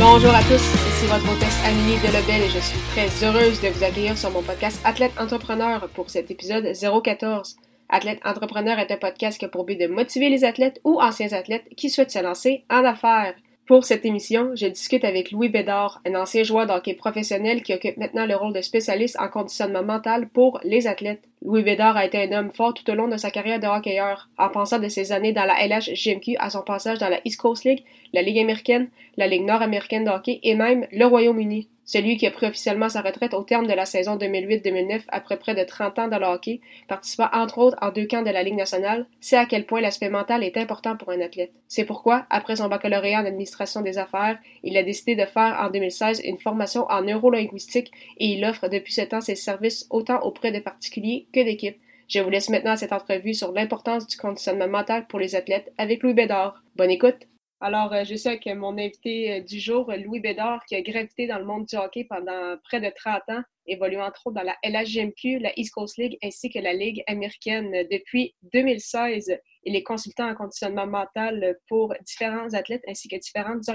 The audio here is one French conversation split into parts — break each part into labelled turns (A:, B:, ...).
A: Bonjour à tous, ici votre hôtesse Amélie Delebel et je suis très heureuse de vous accueillir sur mon podcast Athlète Entrepreneur pour cet épisode 014. Athlète Entrepreneur est un podcast qui a pour but de motiver les athlètes ou anciens athlètes qui souhaitent se lancer en affaires. Pour cette émission, je discute avec Louis Bédard, un ancien joueur d'hockey professionnel qui occupe maintenant le rôle de spécialiste en conditionnement mental pour les athlètes. Louis Bédard a été un homme fort tout au long de sa carrière de hockeyeur, en pensant de ses années dans la LHGMQ à son passage dans la East Coast League, la Ligue américaine, la Ligue nord-américaine de et même le Royaume-Uni. Celui qui a pris officiellement sa retraite au terme de la saison 2008-2009 après près de 30 ans dans le hockey, participant entre autres en deux camps de la Ligue nationale, sait à quel point l'aspect mental est important pour un athlète. C'est pourquoi, après son baccalauréat en administration des affaires, il a décidé de faire en 2016 une formation en neurolinguistique et il offre depuis ce temps ses services autant auprès de particuliers que d'équipes. Je vous laisse maintenant cette entrevue sur l'importance du conditionnement mental pour les athlètes avec Louis Bédard. Bonne écoute! Alors, euh, je sais que mon invité euh, du jour, Louis Bédard, qui a gravité dans le monde du hockey pendant près de 30 ans, évoluant entre autres dans la LHGMQ, la East Coast League ainsi que la Ligue américaine. Depuis 2016, il est consultant en conditionnement mental pour différents athlètes ainsi que différentes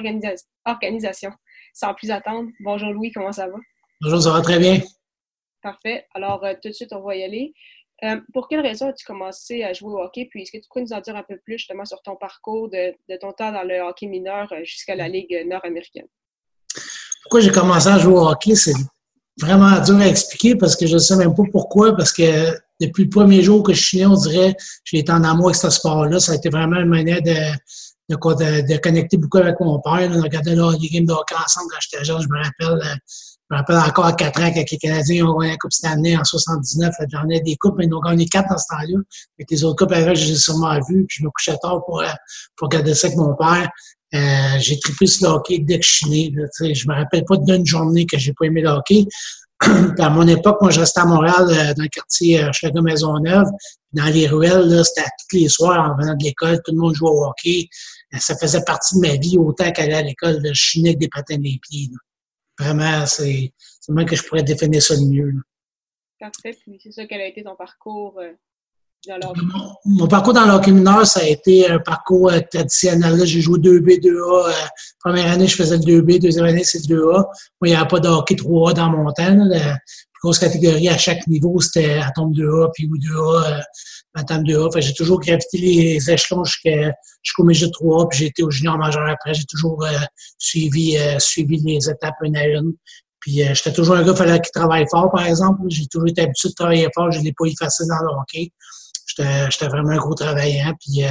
A: organisations. Sans plus attendre, bonjour Louis, comment ça va?
B: Bonjour, ça va très bien.
A: Parfait. Alors, euh, tout de suite, on va y aller. Euh, pour quelle raison as-tu commencé à jouer au hockey? Puis est-ce que tu pourrais nous en dire un peu plus justement sur ton parcours de, ton temps dans le hockey mineur euh, jusqu'à la Ligue nord-américaine?
B: Pourquoi j'ai commencé à jouer au hockey? C'est vraiment dur à expliquer parce que je ne sais même pas pourquoi. Parce que depuis le premier jour que je suis né, on dirait j'ai été en amour avec ce sport-là. Ça a été vraiment une manière de, de, connecter beaucoup avec mon père. On regardait les games de hockey ensemble quand j'étais jeune. Je me rappelle euh, je me rappelle encore à 4 ans que les Canadiens ont gagné la Coupe Stanley en 79. J'en ai des coupes, mais ils ont gagné 4 dans ce temps-là. Et les autres coupes avec, je les ai sûrement vues. Puis je me couchais tard pour, euh, pour regarder ça avec mon père. Euh, j'ai trippé sur le hockey dès que je suis né. Là, je me rappelle pas d'une journée que j'ai pas aimé le hockey. à mon époque, moi, je restais à Montréal, euh, dans le quartier euh, Maisonneuve. Dans les ruelles, c'était tous les soirs, en venant de l'école, tout le monde jouait au hockey. ça faisait partie de ma vie autant qu'aller à l'école. Je avec des patins des pieds. Vraiment, c'est moi que je pourrais définir ça le mieux.
A: Parfait. Puis c'est ça, quel a été ton parcours euh?
B: Mon, parcours dans l'hockey mineur, ça a été un parcours euh, traditionnel. J'ai joué 2B, 2A. Euh, première année, je faisais le 2B. Deuxième année, c'est le 2A. Moi, il n'y avait pas de hockey 3A dans mon temps. La plus grosse catégorie à chaque niveau, c'était Atom 2A, puis ou 2A, Atom 2A. j'ai toujours gravité les échelons jusqu'au Midget 3A, puis j'ai été au junior majeur après. J'ai toujours suivi, suivi les étapes une à une. Puis euh, j'étais toujours un gars fallait qui travaille fort, par exemple. J'ai toujours été habitué de travailler fort. Je ne l'ai pas effacé dans le hockey. J'étais vraiment un gros travaillant. Puis euh,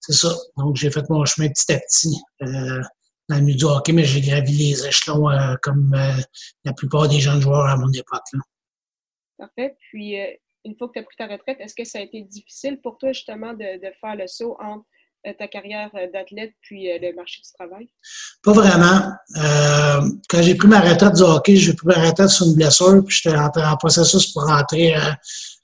B: c'est ça. Donc j'ai fait mon chemin petit à petit euh, dans le milieu du hockey, mais j'ai gravi les échelons comme la plupart des jeunes joueurs à mon époque. Là.
A: Parfait. Puis une fois que tu as pris ta retraite, est-ce que ça a été difficile pour toi justement de, de faire le saut entre euh, ta carrière euh, d'athlète puis euh, le marché du travail?
B: Pas vraiment. quand j'ai pris ma retraite du hockey, j'ai pris ma retraite sur une blessure, puis j'étais en, en, processus pour rentrer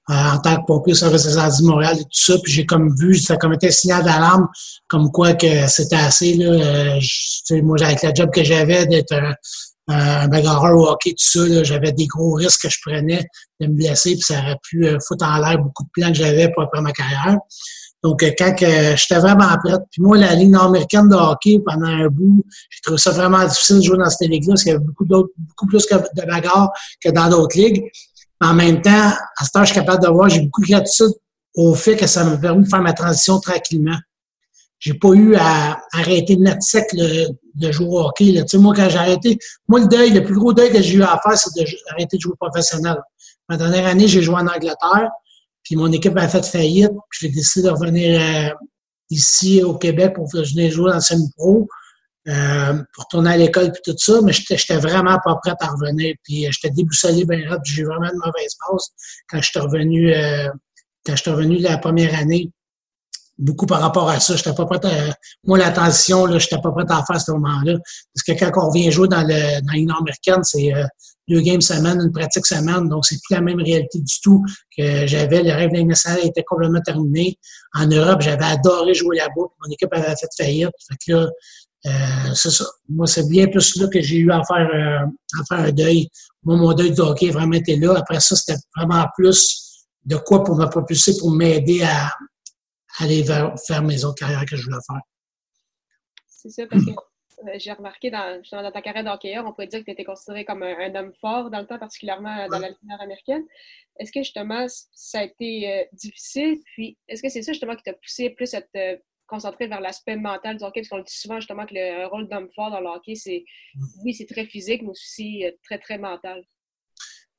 B: en tant que pompier service incendie Montréal et tout ça. Puis j'ai comme vu, ça comme été un signal d'alarme, comme quoi que c'était assez. Là, moi, avec le job que j'avais d'être un, un bagarreur au hockey, tout ça, j'avais des gros risques que je prenais de me blesser, puis ça aurait pu foutre en l'air beaucoup de plans que j'avais pour après ma carrière. Donc, euh, quand j'étais vraiment prête, puis moi, la Ligue nord-américaine de hockey, pendant un bout, j'ai trouvé ça vraiment difficile de jouer dans cette ligue-là, parce qu'il y avait beaucoup, d'autres, beaucoup plus de bagarres que dans d'autres ligues. En même temps, à ce temps, je suis capable de voir, j'ai beaucoup de gratitude au fait que ça m'a permis de faire ma transition tranquillement. J'ai pas eu à arrêter net sec de jouer au hockey. Tu sais, moi, quand j'ai arrêté, moi, le deuil, le plus gros deuil que j'ai eu à faire, c'est d'arrêter de jouer professionnel. Ma dernière année, j'ai joué en Angleterre. Puis mon équipe a fait faillite. Puis j'ai décidé de revenir euh, ici au Québec pour venir jouer dans le semi-pro, euh, pour tourner à l'école puis tout ça. Mais j'étais vraiment pas prête à revenir. Puis euh, j'étais déboussolé bien rapide. J'ai vraiment de mauvaise passe quand je suis revenu, quand je suis revenu la première année. beaucoup par rapport à ça. J'étais pas prêt à, moi, la transition, là, j'étais pas prêt à faire à ce moment-là. Parce que quand on revient jouer dans, le, dans l'Union américaine, c'est euh, deux games semaine, une pratique semaine. Donc, c'est plus la même réalité du tout que j'avais. Le rêve de était complètement terminé. En Europe, j'avais adoré jouer là-bas. Mon équipe avait fait faillite. Fait que là, euh, c'est ça. Moi, c'est bien plus là que j'ai eu à faire, euh, à faire un deuil. Moi, mon deuil de hockey vraiment été là. Après ça, c'était vraiment plus de quoi pour me propulser, pour m'aider à, aller vers, faire mes autres carrières que je voulais faire.
A: C'est ça, parce que euh, j'ai remarqué dans, dans, ta carrière d'hockeyeur, on pourrait dire que tu étais considéré comme un, homme fort dans le temps, particulièrement dans la Ligue américaine. Est-ce que justement ça a été difficile? Puis est-ce que c'est ça justement qui t'a poussé plus à te concentrer vers l'aspect mental du hockey, parce qu'on dit souvent justement que le rôle d'homme fort dans le hockey, c'est oui, c'est très physique, mais aussi euh, très, très mental.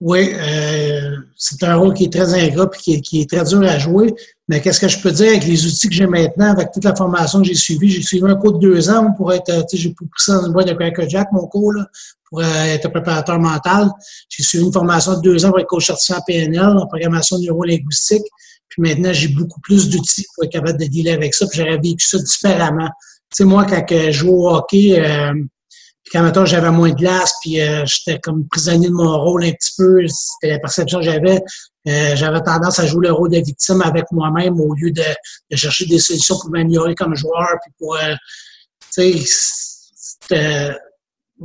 B: Oui, euh, c'est un rôle qui est très ingrat et qui est, très dur à jouer. Mais qu'est-ce que je peux dire avec les outils que j'ai maintenant, avec toute la formation que j'ai suivie? J'ai suivi un cours de deux ans pour être, tu sais, j'ai poussé dans une boîte de Cracker Jack, mon cours, là, pour euh, être préparateur mental. J'ai suivi une formation de deux ans pour être coach certifié en PNL, en programmation neurolinguistique. Puis maintenant, j'ai beaucoup plus d'outils pour être capable de dealer avec ça. Puis j'aurais vécu ça différemment. Tu sais, moi, quand je jouais au hockey, euh, puis quand maintenant j'avais moins de glace, puis euh, j'étais comme prisonnier de mon rôle un petit peu, c'était la perception que j'avais. Euh, j'avais tendance à jouer le rôle de victime avec moi-même au lieu de, de, chercher des solutions pour m'améliorer comme joueur, puis pour, tu sais,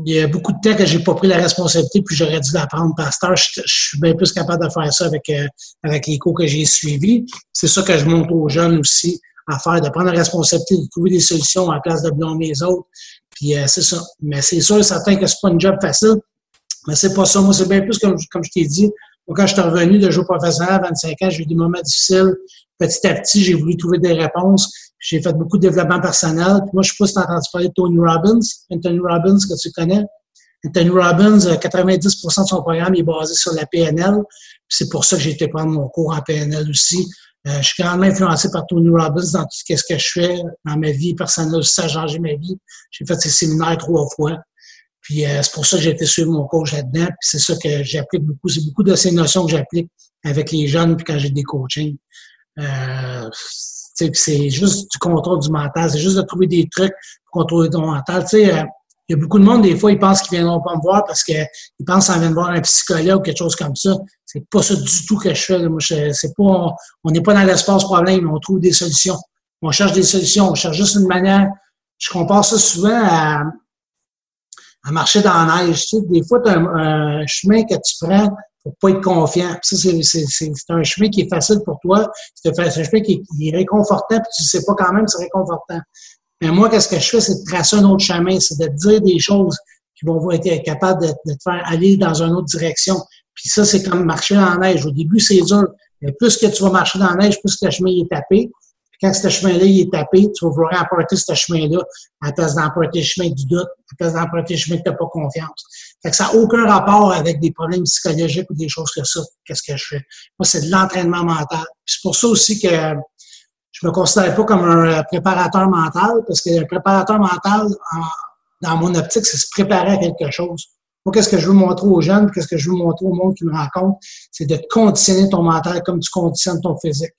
B: il y a beaucoup de temps que j'ai pas pris la responsabilité, puis j'aurais dû la prendre pasteur. Je, je, suis bien plus capable de faire ça avec, euh, avec les cours que j'ai suivis. C'est ça que je montre aux jeunes aussi à faire, de prendre la responsabilité, de trouver des solutions à place de blâmer les autres. Puis euh, c'est ça. Mais c'est sûr, certain que c'est pas une job facile. Mais c'est pas ça. Moi, c'est bien plus comme, comme je t'ai dit. Moi, quand je suis revenu de jouer professionnel à 25 ans, j'ai eu des moments difficiles. Petit à petit, j'ai voulu trouver des réponses. J'ai fait beaucoup de développement personnel. Puis moi, je sais pas entendu parler de Tony Robbins. Anthony Robbins, que tu connais. Anthony Robbins, 90% euh, de son programme est basé sur la PNL. C'est pour ça que j'ai été prendre mon cours en PNL aussi. Euh, je suis grandement influencé par Tony Robbins dans tout ce que je fais dans ma vie personnelle. Ça a changé ma vie. J'ai fait ces séminaires trois fois. Puis euh, c'est pour ça que j'ai été suivre mon coach là-dedans. C'est ça que j'applique beaucoup. C'est beaucoup de ces notions que j'applique avec les jeunes puis quand j'ai des coachings. Euh, c'est juste du contrôle du mental. C'est juste de trouver des trucs pour contrôler ton mental. Tu sais, euh, il y a beaucoup de monde, des fois, ils pensent qu'ils viendront pas me voir parce qu'ils pensent qu'ils viennent voir un psychologue ou quelque chose comme ça. C'est pas ça du tout que je fais. Moi, c'est pas, on n'est pas dans l'espace problème, on trouve des solutions. On cherche des solutions, on cherche juste une manière. Je compare ça souvent à, à marcher dans la neige. Tu sais, des fois, tu as un, chemin que tu prends pour pas être confiant. Ça, c'est un chemin qui est facile pour toi. C'est un chemin qui est, réconfortant, puis tu sais pas quand même c'est réconfortant. Mais moi, qu'est-ce que je fais, c'est de tracer un autre chemin, c'est de dire des choses qui vont être capables de, de, te faire aller dans une autre direction. Puis ça, c'est comme marcher dans la neige. Au début, c'est dur. Mais plus que tu vas marcher dans la neige, plus que le chemin est tapé quand ce chemin-là est tapé, tu vas vouloir emprunter ce chemin-là à la place d'emprunter le chemin du doute, à la place d'emprunter le chemin que tu n'as pas confiance. Fait que ça n'a aucun rapport avec des problèmes psychologiques ou des choses comme ça. Qu'est-ce que je fais? Moi, c'est de l'entraînement mental. C'est pour ça aussi que je me considère pas comme un euh, préparateur mental, parce que un préparateur mental, dans mon optique, c'est se préparer à quelque chose. Moi, qu'est-ce que je veux montrer aux jeunes, qu'est-ce que je veux montrer au monde qui me rencontre, c'est de conditionner ton mental comme tu conditionnes ton physique.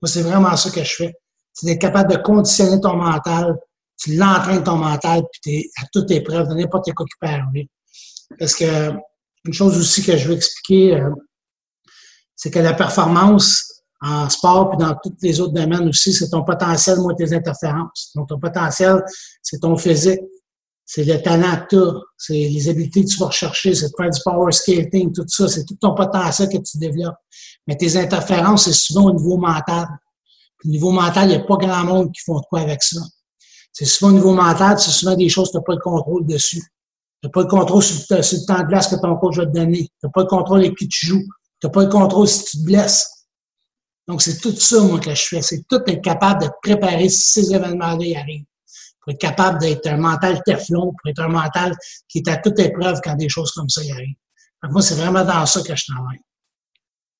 B: Moi, c'est vraiment ça que je fais c'est d'être capable de conditionner ton mental. Tu l'entraînes ton mental, puis tu es à toute épreuve, de n'importe quoi qui peut. Parce que une chose aussi que je veux expliquer, euh, c'est que la performance en sport puis dans tous les autres domaines aussi, c'est ton potentiel moins tes interférences. Donc, ton potentiel, c'est ton physique, c'est le talent que tu as, c'est les habiletés que tu vas rechercher, c'est de faire du power skating, tout ça, c'est tout ton potentiel que tu développes. Mais tes interférences, c'est souvent au niveau mental. Au niveau mental, il n'y a pas grand monde qui font de quoi avec ça. C'est souvent au niveau mental, c'est souvent des choses que tu n'as pas le contrôle dessus. Tu n'as pas le contrôle sur le, temps de glace que ton coach va te donner. Tu n'as pas le contrôle avec qui tu joues. Tu n'as pas le contrôle si tu te blesses. Donc, c'est tout ça, moi, que je fais. C'est tout être capable de te préparer si ces événements-là arrivent. Pour être capable d'être un mental teflon, pour être un mental qui est à toute épreuve quand des choses comme ça y arrivent. Donc, moi, c'est vraiment dans ça que je travaille.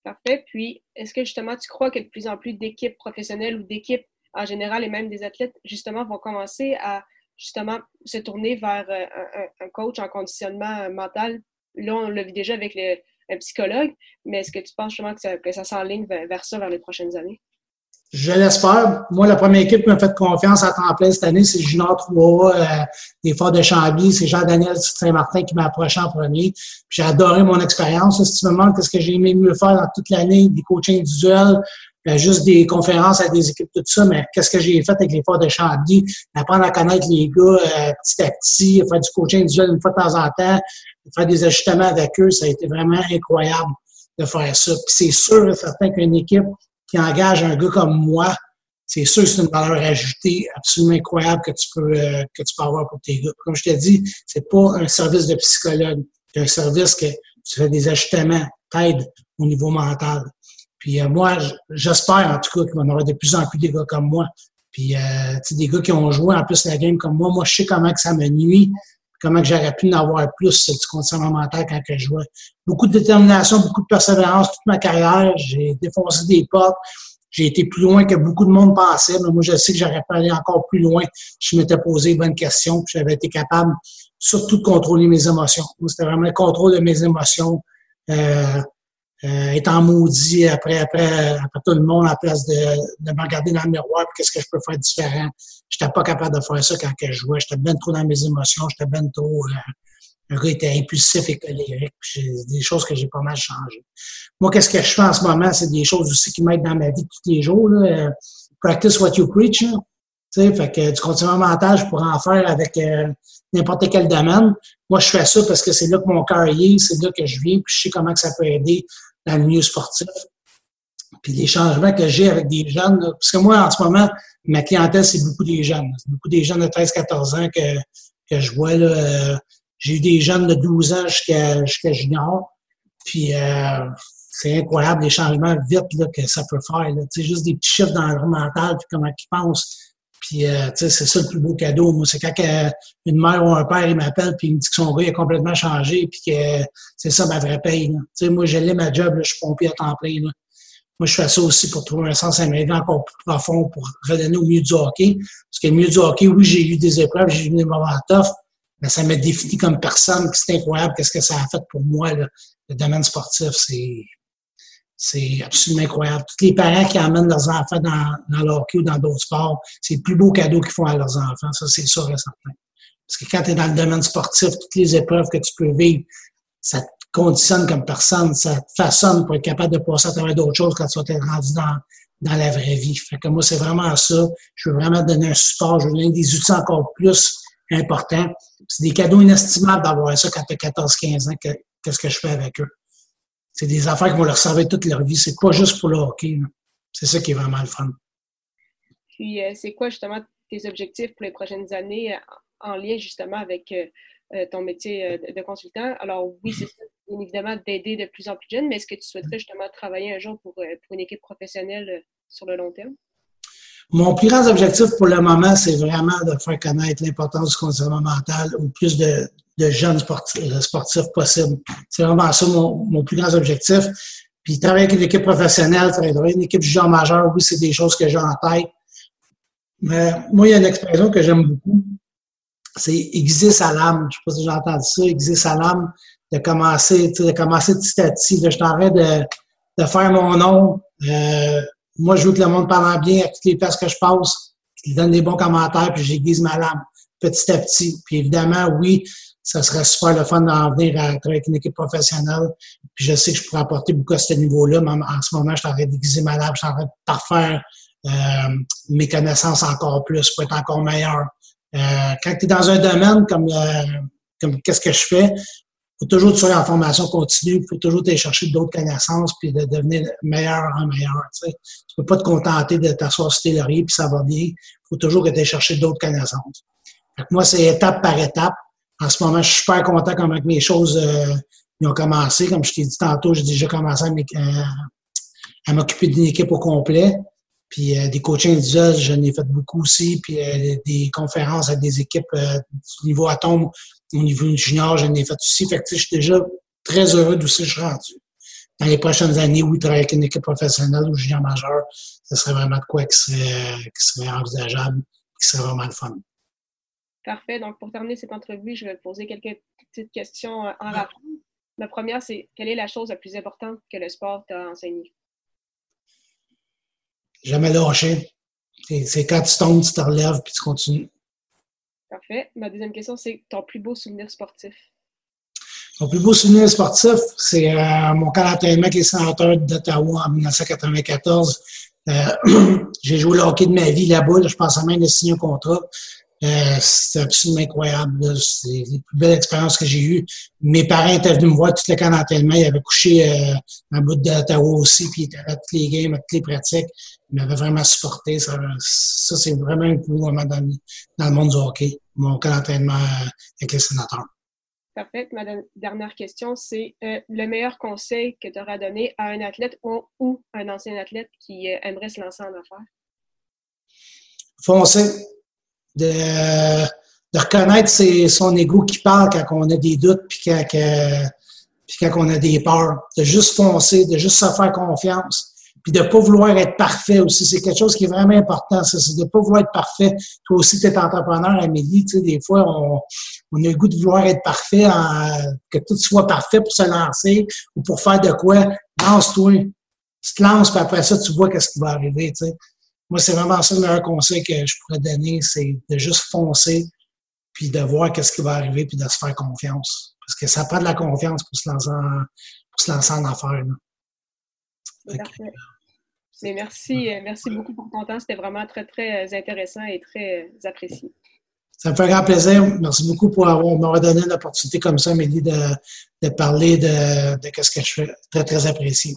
A: Parfait. Puis, est-ce que justement, tu crois que de plus en plus d'équipes professionnelles ou d'équipes en général et même des athlètes, justement, vont commencer à justement se tourner vers euh, un, coach en conditionnement euh, mental? Là, on l'a vu déjà avec un psychologue, mais est-ce que tu penses justement que ça, que ça s'enligne vers, ça vers les prochaines années?
B: Je l'espère. Moi, la première équipe qui m'a fait confiance à temps plein cette année, c'est Junior 3 euh, des Forts de Chambly. C'est Jean-Daniel Saint-Martin qui m'a approché en premier. J'ai adoré mon expérience. Si tu me demandes qu'est-ce que j'ai aimé mieux faire dans toute l'année, des coachings individuels, ben, juste des conférences avec des équipes, tout ça, mais qu'est-ce que j'ai fait avec les Forts de Chambly? Apprendre à connaître les gars euh, petit à petit, faire du coaching individuel une fois de temps en temps, faire des ajustements avec eux, ça a été vraiment incroyable de faire ça. Puis c'est sûr et certain qu'une équipe qui engage un gars comme moi, c'est sûr que c'est une valeur ajoutée absolument incroyable que tu peux euh, que tu peux avoir pour tes gars. Comme je t'ai dit, c'est pas un service de psychologue, c'est un service que tu fais des ajustements, t'aides au niveau mental. Puis euh, moi, j'espère en tout cas qu'il va y avoir de plus en plus des gars comme moi. Puis euh, des gars qui ont joué en plus la game comme moi, moi je sais comment que ça me nuit comment que j'aurais pu en avoir plus du conditionnement mental quand que je jouais. Beaucoup de détermination, beaucoup de persévérance toute ma carrière. J'ai défoncé des portes. J'ai été plus loin que beaucoup de monde pensait, mais moi, je sais que j'aurais pu aller encore plus loin je m'étais posé les bonnes questions, j'avais été capable surtout de contrôler mes émotions. C'était vraiment le contrôle de mes émotions. Euh, euh, étant maudit après, après, après tout le monde, à place de, de me regarder dans le miroir, qu'est-ce que je peux faire différent? J'étais pas capable de faire ça quand je jouais. J'étais bien trop dans mes émotions, j'étais bien trop. Euh, le gars était impulsif et colérique. des choses que j'ai pas mal changé. Moi, qu'est-ce que je fais en ce moment? C'est des choses aussi qui m'aident dans ma vie tous les jours. Là. Practice what you preach. Là. fait que du continuum mental, je pourrais en faire avec euh, n'importe quel domaine. Moi, je fais ça parce que c'est là que mon cœur est, c'est là que je viens, puis je sais comment que ça peut aider dans le milieu sportif. Puis les changements que j'ai avec des jeunes, parce que moi, en ce moment, ma clientèle, c'est beaucoup des jeunes. C'est beaucoup des jeunes de 13-14 ans que, que je vois. Là. Euh, j'ai eu des jeunes de 12 ans jusqu'à jusqu'à junior. Puis euh, c'est incroyable les changements vite là, que ça peut faire. C'est juste des petits chiffres dans leur mental, puis comment ils pensent. Puis, euh, c'est ça le plus beau cadeau. Moi, c'est quand une mère ou un père, il m'appelle puis il me dit que son gars a complètement changé puis que c'est ça ma vraie paye. sais Moi, j'ai ma job, là, je suis pompier à temps plein. Là. Moi, je fais ça aussi pour trouver un sens à encore plus profond pour redonner au mieux du hockey. Parce que le mieux du hockey, oui, j'ai eu des épreuves, j'ai eu des moments tough, mais ça m'a défini comme personne. C'est incroyable qu'est-ce que ça a fait pour moi, là. le domaine sportif. C'est c'est absolument incroyable. Tous les parents qui amènent leurs enfants dans, dans le hockey ou dans d'autres sports, c'est le plus beau cadeau qu'ils font à leurs enfants. Ça, c'est sûr et certain. Parce que quand tu es dans le domaine sportif, toutes les épreuves que tu peux vivre, ça te conditionne comme personne, ça te façonne pour être capable de passer à travers d'autres choses quand tu vas être rendu dans, dans la vraie vie. Fait que moi, c'est vraiment ça. Je veux vraiment donner un support, je veux donner des outils encore plus importants. C'est des cadeaux inestimables d'avoir ça quand tu as 14-15 ans. Qu'est-ce que je fais avec eux? C'est des affaires qui vont leur servir toute leur vie. C'est pas juste pour le hockey. C'est ça qui est vraiment le fun.
A: Puis, euh, c'est quoi justement tes objectifs pour les prochaines années euh, en lien justement avec euh, ton métier de consultant? Alors, oui, c'est bien évidemment d'aider de plus en plus jeunes, mais est-ce que tu souhaiterais justement travailler un jour pour, pour une équipe professionnelle sur le long terme?
B: Mon plus grand objectif pour le moment, c'est vraiment de faire connaître l'importance du conditionnement mental au plus de, de jeunes sportifs, sportifs possibles. C'est vraiment ça mon, plus grand objectif. Puis travailler avec une équipe professionnelle, travailler avec une équipe junior majeur, oui, c'est des choses que j'ai en tête. Mais moi, il y a une expression que j'aime beaucoup. C'est aiguiser sa lame. Je sais pas si j'ai entendu ça, aiguiser sa lame, de commencer, de commencer petit à petit. je de, de faire mon nom. Euh, moi, je veux que le monde parle bien à toutes les places que je passe. Je donne des bons commentaires, puis j'aiguise ma lame petit à petit. Puis évidemment, oui, ça serait super le fun d'en venir à travailler avec une équipe professionnelle. Puis je sais que je pourrais apporter beaucoup à ce niveau-là, mais en ce moment, je suis en train d'aiguiser ma lame, je suis en train de parfaire euh, mes connaissances encore plus pour être encore meilleur. Euh, quand tu es dans un domaine comme, euh, comme qu'est-ce que je fais, faut toujours te en formation continue, il faut toujours aller chercher d'autres connaissances puis de devenir meilleur en meilleur. Tu, sais. tu peux pas te contenter de t'asseoir sur tes lauriers puis ça va bien. Il faut toujours que tu chercher d'autres connaissances. moi, c'est étape par étape. En ce moment, je suis super content comment mes choses euh, ont commencé. Comme je t'ai dit tantôt, j'ai déjà commencé à m'occuper d'une équipe au complet. Puis euh, des coachings individuels, j'en ai fait beaucoup aussi. Puis euh, des conférences avec des équipes du niveau atome au niveau junior, j'en ai fait aussi. Fait que je suis déjà très heureux d'où je suis rendu. Dans les prochaines années, oui, travailler avec une équipe professionnelle ou junior majeur, ce serait vraiment de quoi qui serait, qui serait envisageable, qui serait vraiment le fun.
A: Parfait. Donc, pour terminer cette entrevue, je vais te poser quelques petites questions euh, en rapport. La première, c'est quelle est la chose la plus importante que le sport t'a enseigné?
B: jamais lâché. C'est quand tu tombes, tu te relèves puis tu continues.
A: Parfait. Ma deuxième question, c'est ton plus beau souvenir sportif.
B: Mon plus beau souvenir sportif, c'est euh, mon camp d'entraînement avec les sénateurs d'Ottawa en 1994. Euh, j'ai joué le hockey de ma vie là-bas. je pense à même de signer un contrat. Euh, c'est absolument incroyable. C'est les plus belles expériences que j'ai eues. Mes parents étaient venus me voir tout le camp d'entraînement. Ils avaient couché euh, en bout d'Ottawa aussi, puis ils étaient à toutes les games, à toutes les pratiques. Ils m'avaient vraiment supporté. Ça, ça c'est vraiment un coup moment dans, dans, le monde du hockey, mon camp d'entraînement euh, avec les sénateurs.
A: Parfait. Ma dernière question, c'est euh, le meilleur conseil que tu auras donné à un athlète ou, ou un ancien athlète qui euh, aimerait se lancer en affaires?
B: Foncer de, de reconnaître son ego qui parle quand on a des doutes puis quand, puis quand on a des peurs. De juste foncer, de juste se faire confiance. Puis de pas vouloir être parfait aussi. C'est quelque chose qui est vraiment important. C'est de pas vouloir être parfait. Toi aussi, tu es entrepreneur, Amélie. Tu sais, des fois, on, on a le goût de vouloir être parfait, que tout soit parfait pour se lancer ou pour faire de quoi. Lance-toi. Tu te lances, puis après ça, tu vois qu'est-ce qui va arriver. Tu sais. Moi, c'est vraiment ça le meilleur conseil que je pourrais donner, c'est de juste foncer, puis de voir qu'est-ce qui va arriver, puis de se faire confiance. Parce que ça prend de la confiance pour se lancer en, pour se lancer en affaires.
A: Mais merci, euh, merci beaucoup pour ton temps. C'était vraiment très, très euh, intéressant et très euh, apprécié.
B: Ça me fait un grand plaisir. Merci beaucoup pour m'avoir donné l'opportunité comme ça, Amélie, de, de parler de, de ce que je fais. Très, très apprécié.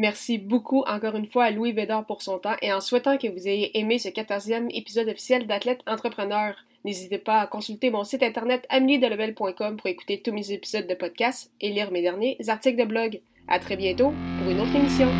A: Merci beaucoup encore une fois à Louis Bédard pour son temps et en souhaitant que vous ayez aimé ce quatorzième épisode officiel d'Athlète Entrepreneur. N'hésitez pas à consulter mon site internet ameliedelebel.com pour écouter tous mes épisodes de podcast et lire mes derniers articles de blog. À très bientôt pour une autre émission.